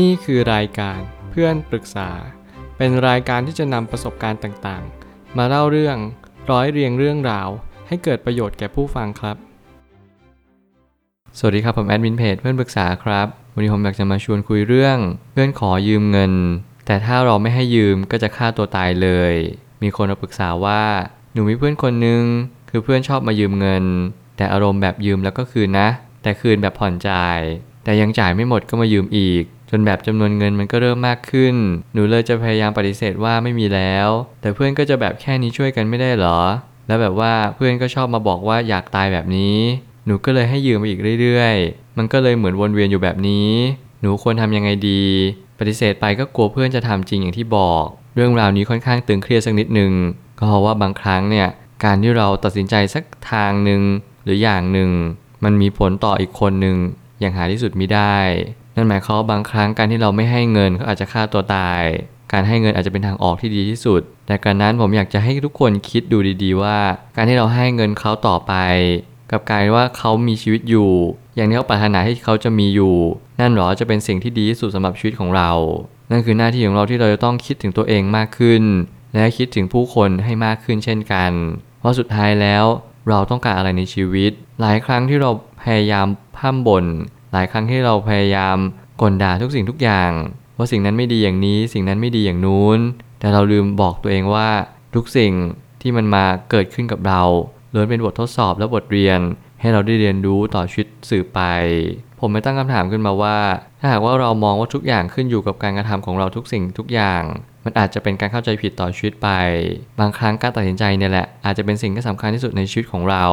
นี่คือรายการเพื่อนปรึกษา เป็นรายการที่จะนำประสบการณ์ต่างๆ มาเล่าเรื่องร้อยเรียงเรื่องราว ให้เกิดประโยชน์แก่ผู้ฟังครับ สวัสดีครับผมแอดมินเพจเพื่อนปรึกษาครับ วันนี้ผมอยากจะมาชวนคุยเรื่อง เพื่อนขอยืมเงิน แต่ถ้าเราไม่ให้ยืมก็จะฆ่าตัวตายเลย มีคนมาปรึกษาว่าหนูมีเพื่อนคนนึงคือเพื่อนชอบมายืมเงิน แต่อารมณ์แบบยืมแล้วก็คืนนะ แต่คืนแบบผ่อนจ่าย แต่ยังจ่ายไม่หมดก็มายืมอีก จนแบบจำนวนเงินมันก็เริ่มมากขึ้น หนูเลยจะพยายามปฏิเสธว่าไม่มีแล้ว แต่เพื่อนก็จะแบบแค่นี้ช่วยกันไม่ได้เหรอ แล้วแบบว่าเพื่อนก็ชอบมาบอกว่าอยากตายแบบนี้ หนูก็เลยให้ยืมไปอีกเรื่อยๆ มันก็เลยเหมือนวนเวียนอยู่แบบนี้ หนูควรทำยังไงดี ปฏิเสธไปก็กลัวเพื่อนจะทำจริงอย่างที่บอก เรื่องราวนี้ค่อนข้างตึงเครียดสักนิดนึงก็เพราะว่าบางครั้งเนี่ยการที่เราตัดสินใจสักทางหนึ่งหรืออย่างหนึ่งมันมีผลต่ออีกคนหนึ่งอย่างหาที่สุดมิได้ นั่นหมายความว่าบางครั้งการที่เราไม่ให้เงินเขาอาจจะฆ่าตัวตาย การให้เงินอาจจะเป็นทางออกที่ดีที่สุด แต่การนั้นผมอยากจะให้ทุกคนคิดดูดีๆ ว่า การที่เราให้เงินเขาต่อไป กับการว่าเขามีชีวิตอยู่ อย่างที่เขาปรารถนาให้เขาจะมีอยู่ นั่นหรอจะเป็นสิ่งที่ดีที่สุดสำหรับชีวิตของเรา นั่นคือหน้าที่ของเราที่เราจะต้องคิดถึงตัวเองมากขึ้น และคิดถึงผู้คนให้มากขึ้นเช่นกันเพราะสุดท้ายแล้วเราต้องการอะไรในชีวิต หลายครั้งที่เราพยายามพ่มบ่น หลายครั้งที่เราพยายามกลด่าทุกสิ่งทุกอย่าง ว่าสิ่งนั้นไม่ดีอย่างนี้ สิ่งนั้นไม่ดีอย่างนู้น แต่เราลืมบอกตัวเองว่าทุกสิ่งที่มันมาเกิดขึ้นกับเราล้วนเป็นบททดสอบและบทเรียน ให้เราได้เรียนรู้ต่อชีวิตสื่อไป ผมไม่ตั้งคำถามขึ้นมาว่า ถ้าหากว่าเรามองว่าทุกอย่างขึ้นอยู่กับการกระทำของเราทุกสิ่งทุกอย่าง มันอาจจะเป็นการเข้าใจผิดต่อชีวิตไป บางครั้งการตัดสินใจเนี่ยแหละอาจจะเป็นสิ่งที่สำคัญที่สุดในชีวิตของเรา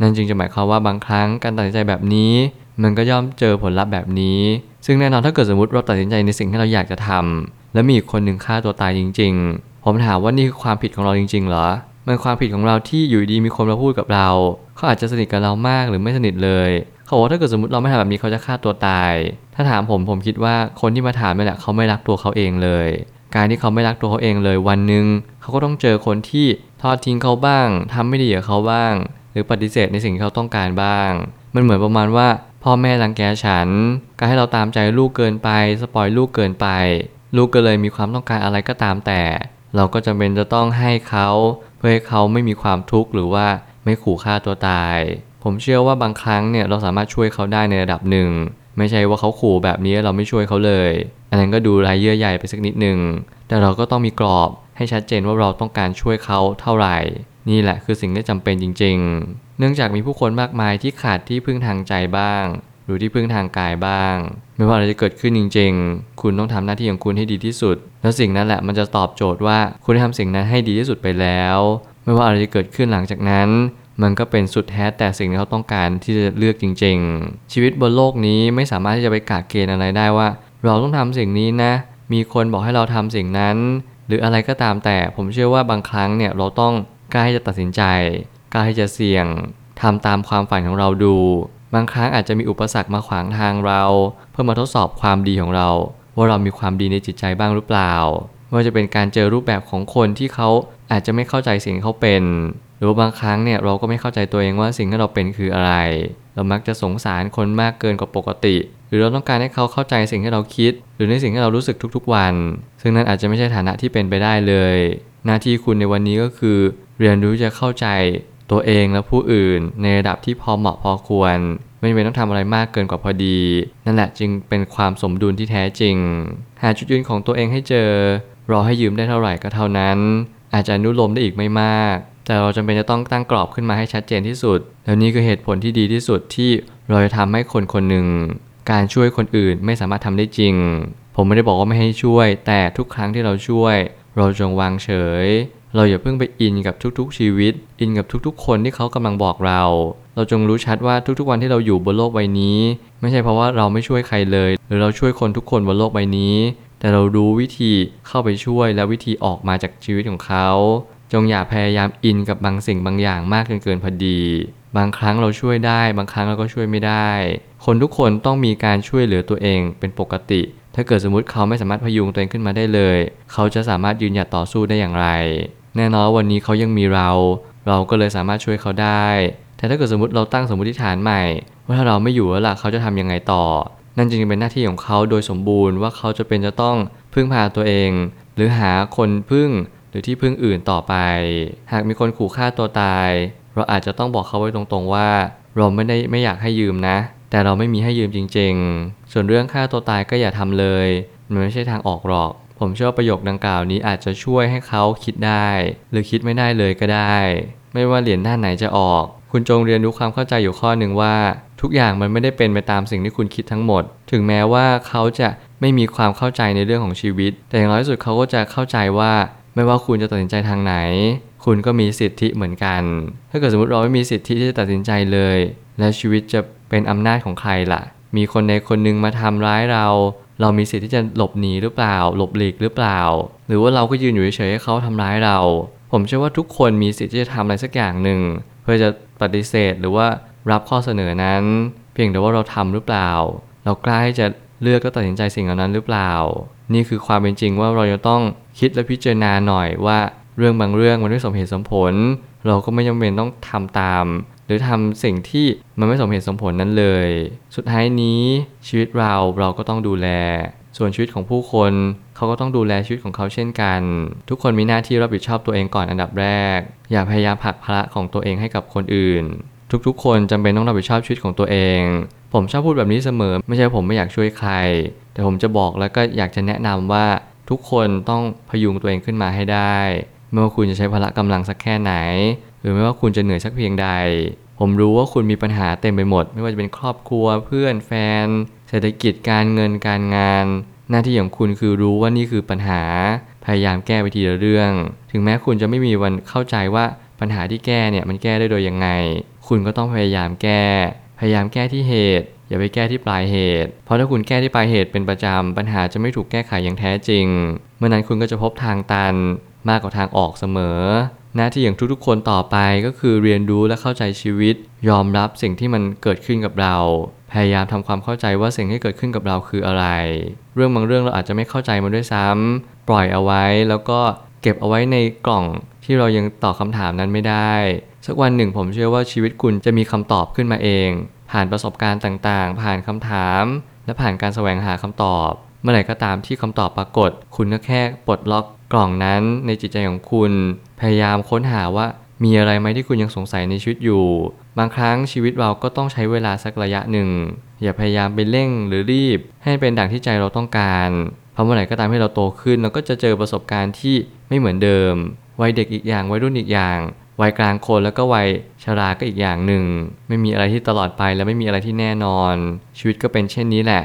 นั่นจึงจะหมายความว่าบางครั้งการตัดสินใจแบบนี้ มันก็ย่อมเจอผลลัพธ์แบบนี้ ซึ่งแน่นอนถ้าเกิดสมมติเราตัดสินใจในสิ่งที่เราอยากจะทำแล้วมีอีกคนหนึ่งฆ่าตัวตายจริง ๆ ผมถามว่านี่คือความผิดของเราจริง ๆ เหรอ มันความผิดของเราที่อยู่ดีมีคนมาพูดกับเรา เขาอาจจะสนิทกับเรามากหรือไม่สนิทเลย เขาบอกว่าถ้าเกิดสมมติเราไม่ทำแบบนี้เขาจะฆ่าตัวตาย ถ้าถามผมผมคิดว่าคนที่มาถามนี่แหละเขาไม่รักตัวเขาเองเลย การที่เขาไม่รักตัวเขาเองเลยวันหนึ่งเขาก็ต้องเจอคนที่ทอดทิ้งเขาบ้างทำไม่ดีกับเขาบ้าง หรือปฏิเสธในสิ่งที่เขาต้องการบ้าง มันเหมือนประมาณว่า พ่อแม่รังแกฉัน การให้เราตามใจลูกเกินไป สปอยลูกเกินไป ลูกก็เลยมีความต้องการอะไรก็ตามแต่ เราก็จำเป็นจะต้องให้เขา เพื่อให้เขาไม่มีความทุกข์หรือว่าไม่ขู่ฆ่าตัวตาย ผมเชื่อว่าบางครั้งเนี่ยเราสามารถช่วยเขาได้ในระดับหนึ่ง ไม่ใช่ว่าเขาขู่แบบนี้เราไม่ช่วยเขาเลย อันนั้นก็ดูรายเยื่อใหญ่ไปสักนิดหนึ่งแต่เราก็ต้องมีกรอบให้ชัดเจนว่าเราต้องการช่วยเขาเท่าไหร่ นี่แหละคือสิ่งที่จำเป็นจริง ๆ เนื่องจากมีผู้คนมากมายที่ขาดที่พึ่งทางใจบ้าง หรือที่พึ่งทางกายบ้าง ไม่ว่าอะไรจะเกิดขึ้นจริง ๆ คุณต้องทำหน้าที่ของคุณให้ดีที่สุด แล้วสิ่งนั้นแหละมันจะตอบโจทย์ว่าคุณได้ทำสิ่งนั้นให้ดีที่สุดไปแล้ว ไม่ว่าอะไรจะเกิดขึ้นหลังจากนั้นมันก็เป็นสุดแท้แต่สิ่งที่เขาต้องการที่จะเลือกจริง ๆ ชีวิตบนโลกนี้ไม่สามารถที่จะไปกาเกณฑ์อะไรได้ว่า เราต้องทำสิ่งนี้นะ มีคนบอกให้เราทำสิ่งนั้น หรืออะไรก็ตามแต่ผมเชื่อว่าบางครั้งเนี่ยเราต้อง กล้าที่จะตัดสินใจ กล้าที่จะเสี่ยงทำตามความฝันของเราดู บางครั้งอาจจะมีอุปสรรคมาขวางทางเรา เพื่อมาทดสอบความดีของเรา ว่าเรามีความดีในจิตใจบ้างหรือเปล่าว่าจะเป็นการเจอรูปแบบของคนที่เขาอาจจะไม่เข้าใจสิ่งเขาเป็น หรือบางครั้งเนี่ยเราก็ไม่เข้าใจตัวเองว่าสิ่งที่เราเป็นคืออะไร เรามักจะสงสารคนมากเกินกว่าปกติ หรือเราต้องการให้เขาเข้าใจสิ่งที่เราคิด หรือในสิ่งที่เรารู้สึกทุกๆวัน ซึ่งนั่นอาจจะไม่ใช่ฐานะที่เป็นไปได้เลย หน้าที่คุณในวันนี้ก็คือ เรียนรู้จะเข้าใจตัวเองและผู้อื่น ในระดับที่พอเหมาะพอควร ไม่จำเป็นต้องทำอะไรมากเกินกว่าพอดี นั่นแหละจึงเป็นความสมดุลที่แท้จริง หาจุดยืนของตัวเองให้เจอ รอให้ยืมได้เท่าไหร่ก็เท่านั้น อาจจะนุโลมได้อีกไม่มาก แต่เราจำเป็นจะต้องตั้งกรอบขึ้นมาให้ชัดเจนที่สุด แล้วนี่คือเหตุผลที่ดีที่สุดที่เราจะทำให้คนคนหนึ่ง การช่วยคนอื่นไม่สามารถทำได้จริง ผมไม่ได้บอกว่าไม่ให้ช่วย แต่ทุกครั้งที่เราช่วย เราจงวางเฉย เราอย่าเพิ่งไปอินกับทุกๆชีวิต อินกับทุกๆ คนที่เขากำลังบอกเรา เราจงรู้ชัดว่าทุกๆวันที่เราอยู่บนโลกใบนี้ ไม่ใช่เพราะว่าเราไม่ช่วยใครเลย หรือเราช่วยคนทุกคนบนโลกใบนี้ แต่เรารู้วิธีเข้าไปช่วยและวิธีออกมาจากชีวิตของเขา จงอย่าพยายามอินกับบางสิ่งบางอย่างมากจนเกินพอดี บางครั้งเราช่วยได้ บางครั้งเราก็ช่วยไม่ได้ คนทุกคนต้องมีการช่วยเหลือตัวเองเป็นปกติถ้าเกิดสมมติเขาไม่สามารถพยุงตัวเองขึ้นมาได้เลย เขาจะสามารถยืนหยัดต่อสู้ได้อย่างไร แน่นอนวันนี้เขายังมีเรา เราก็เลยสามารถช่วยเขาได้ แต่ถ้าเกิดสมมติเราตั้งสมมติฐานใหม่ ว่าถ้าเราไม่อยู่แล้วล่ะเขาจะทำยังไงต่อ นั่นจึงเป็นหน้าที่ของเขาโดยสมบูรณ์ว่าเขาจะเป็นจะต้องพึ่งพาตัวเอง หรือหาคนพึ่งหรือที่พึ่งอื่นต่อไป หากมีคนขู่ฆ่าตัวตาย เราอาจจะต้องบอกเขาไว้ตรงๆว่า เราไม่ได้ไม่อยากให้ยืมนะ แต่เราไม่มีให้ยืมจริง ๆ ส่วนเรื่องฆ่าตัวตายก็อย่าทำเลยมันไม่ใช่ทางออกหรอก ผมเชื่อว่าประโยคดังกล่าวนี้อาจจะช่วยให้เขาคิดได้ หรือคิดไม่ได้เลยก็ได้ ไม่ว่าเหรียญด้านไหนจะออก คุณจงเรียนรู้ความเข้าใจอยู่ข้อหนึ่งว่า ทุกอย่างมันไม่ได้เป็นไปตามสิ่งที่คุณคิดทั้งหมด ถึงแม้ว่าเขาจะไม่มีความเข้าใจในเรื่องของชีวิต แต่อย่างน้อยสุดเขาก็จะเข้าใจว่า ไม่ว่าคุณจะตัดสินใจทางไหน คุณก็มีสิทธิเหมือนกัน ถ้าเกิดสมมติเราไม่มีสิทธิที่จะตัดสินใจเลย แล้วชีวิตจะเป็นอำนาจของใครล่ะ มีคนในคนหนึงมาทำร้ายเรา เรามีสิทธิ์ที่จะหลบหนีหรือเปล่า หลบหลีกหรือเปล่า หรือว่าเราก็ยืนอยู่เฉยๆให้เขาทำร้ายเรา ผมเชื่อว่าทุกคนมีสิทธิ์ที่จะทำอะไรสักอย่างหนึ่ง เพื่อจะปฏิเสธหรือว่ารับข้อเสนอนั้น เพียงแต่ว่าเราทำหรือเปล่า เรากล้าที่จะเลือกและตัดสินใจสิ่งเหล่านั้นหรือเปล่า นี่คือความเป็นจริงว่าเราจะต้องคิดและพิจารณาหน่อยว่าเรื่องบางเรื่องมันไม่สมเหตุสมผล เราก็ไม่จำเป็นต้องทำตาม หรือทำสิ่งที่มันไม่สมเหตุสมผลนั้นเลย สุดท้ายนี้ชีวิตเราเราก็ต้องดูแล ส่วนชีวิตของผู้คน เขาก็ต้องดูแลชีวิตของเขาเช่นกัน ทุกคนมีหน้าที่รับผิดชอบตัวเองก่อนอันดับแรก อย่าพยายามผลักภาระของตัวเองให้กับคนอื่น ทุกๆ คนจำเป็นต้องรับผิดชอบชีวิตของตัวเอง ผมชอบพูดแบบนี้เสมอ ไม่ใช่ผมไม่อยากช่วยใคร แต่ผมจะบอกแล้วก็อยากจะแนะนำว่าทุกคนต้องพยุงตัวเองขึ้นมาให้ได้ไม่ว่าคุณจะใช้พละกำลังสักแค่ไหน รือไม่ว่าคุณจะเหนื่อยสักเพียงใด ผมรู้ว่าคุณมีปัญหาเต็มไปหมด ไม่ว่าจะเป็นครอบครัวเพื่อนแฟน เศรษฐกิจการเงินการงาน หน้าที่ของคุณคือรู้ว่านี่คือปัญหา พยายามแก้ไปทีละเรื่อง ถึงแม้คุณจะไม่มีวันเข้าใจว่าปัญหาที่แก้เนี่ยมันแก้ได้โดยยังไง คุณก็ต้องพยายามแก้ พยายามแก้ที่เหตุ อย่าไปแก้ที่ปลายเหตุ เพราะถ้าคุณแก้ที่ปลายเหตุเป็นประจำปัญหาจะไม่ถูกแก้ไขอย่างแท้จริง เมื่อนั้นคุณก็จะพบทางตันมากกว่าทางออกเสมอ หน้าที่อย่างทุกๆคนต่อไปก็คือเรียนรู้และเข้าใจชีวิต ยอมรับสิ่งที่มันเกิดขึ้นกับเรา พยายามทำความเข้าใจว่าสิ่งที่เกิดขึ้นกับเราคืออะไร เรื่องบางเรื่องเราอาจจะไม่เข้าใจมันด้วยซ้ำปล่อยเอาไว้แล้วก็เก็บเอาไว้ในกล่องที่เรายังตอบคำถามนั้นไม่ได้ สักวันหนึ่งผมเชื่อว่าชีวิตคุณจะมีคำตอบขึ้นมาเอง ผ่านประสบการณ์ต่างๆ ผ่านคำถาม และผ่านการแสวงหาคำตอบ เมื่อไหร่ก็ตามที่คำตอบปรากฏ คุณก็แค่ปลดล็อก กล่องนั้นในจิตใจของคุณ พยายามค้นหาว่ามีอะไรไหมที่คุณยังสงสัยในชีวิตอยู่ บางครั้งชีวิตเราก็ต้องใช้เวลาสักระยะหนึ่ง อย่าพยายามไปเร่งหรือรีบ ให้เป็นดังที่ใจเราต้องการเพราะเมื่อไหร่ก็ตามที่เราโตขึ้นเราก็จะเจอประสบการณ์ที่ไม่เหมือนเดิมวัยเด็กอีกอย่างวัยรุ่นอีกอย่างวัยกลางคนแล้วก็วัยชราก็อีกอย่างหนึ่ง ไม่มีอะไรที่ตลอดไปและไม่มีอะไรที่แน่นอน ชีวิตก็เป็นเช่นนี้แหละ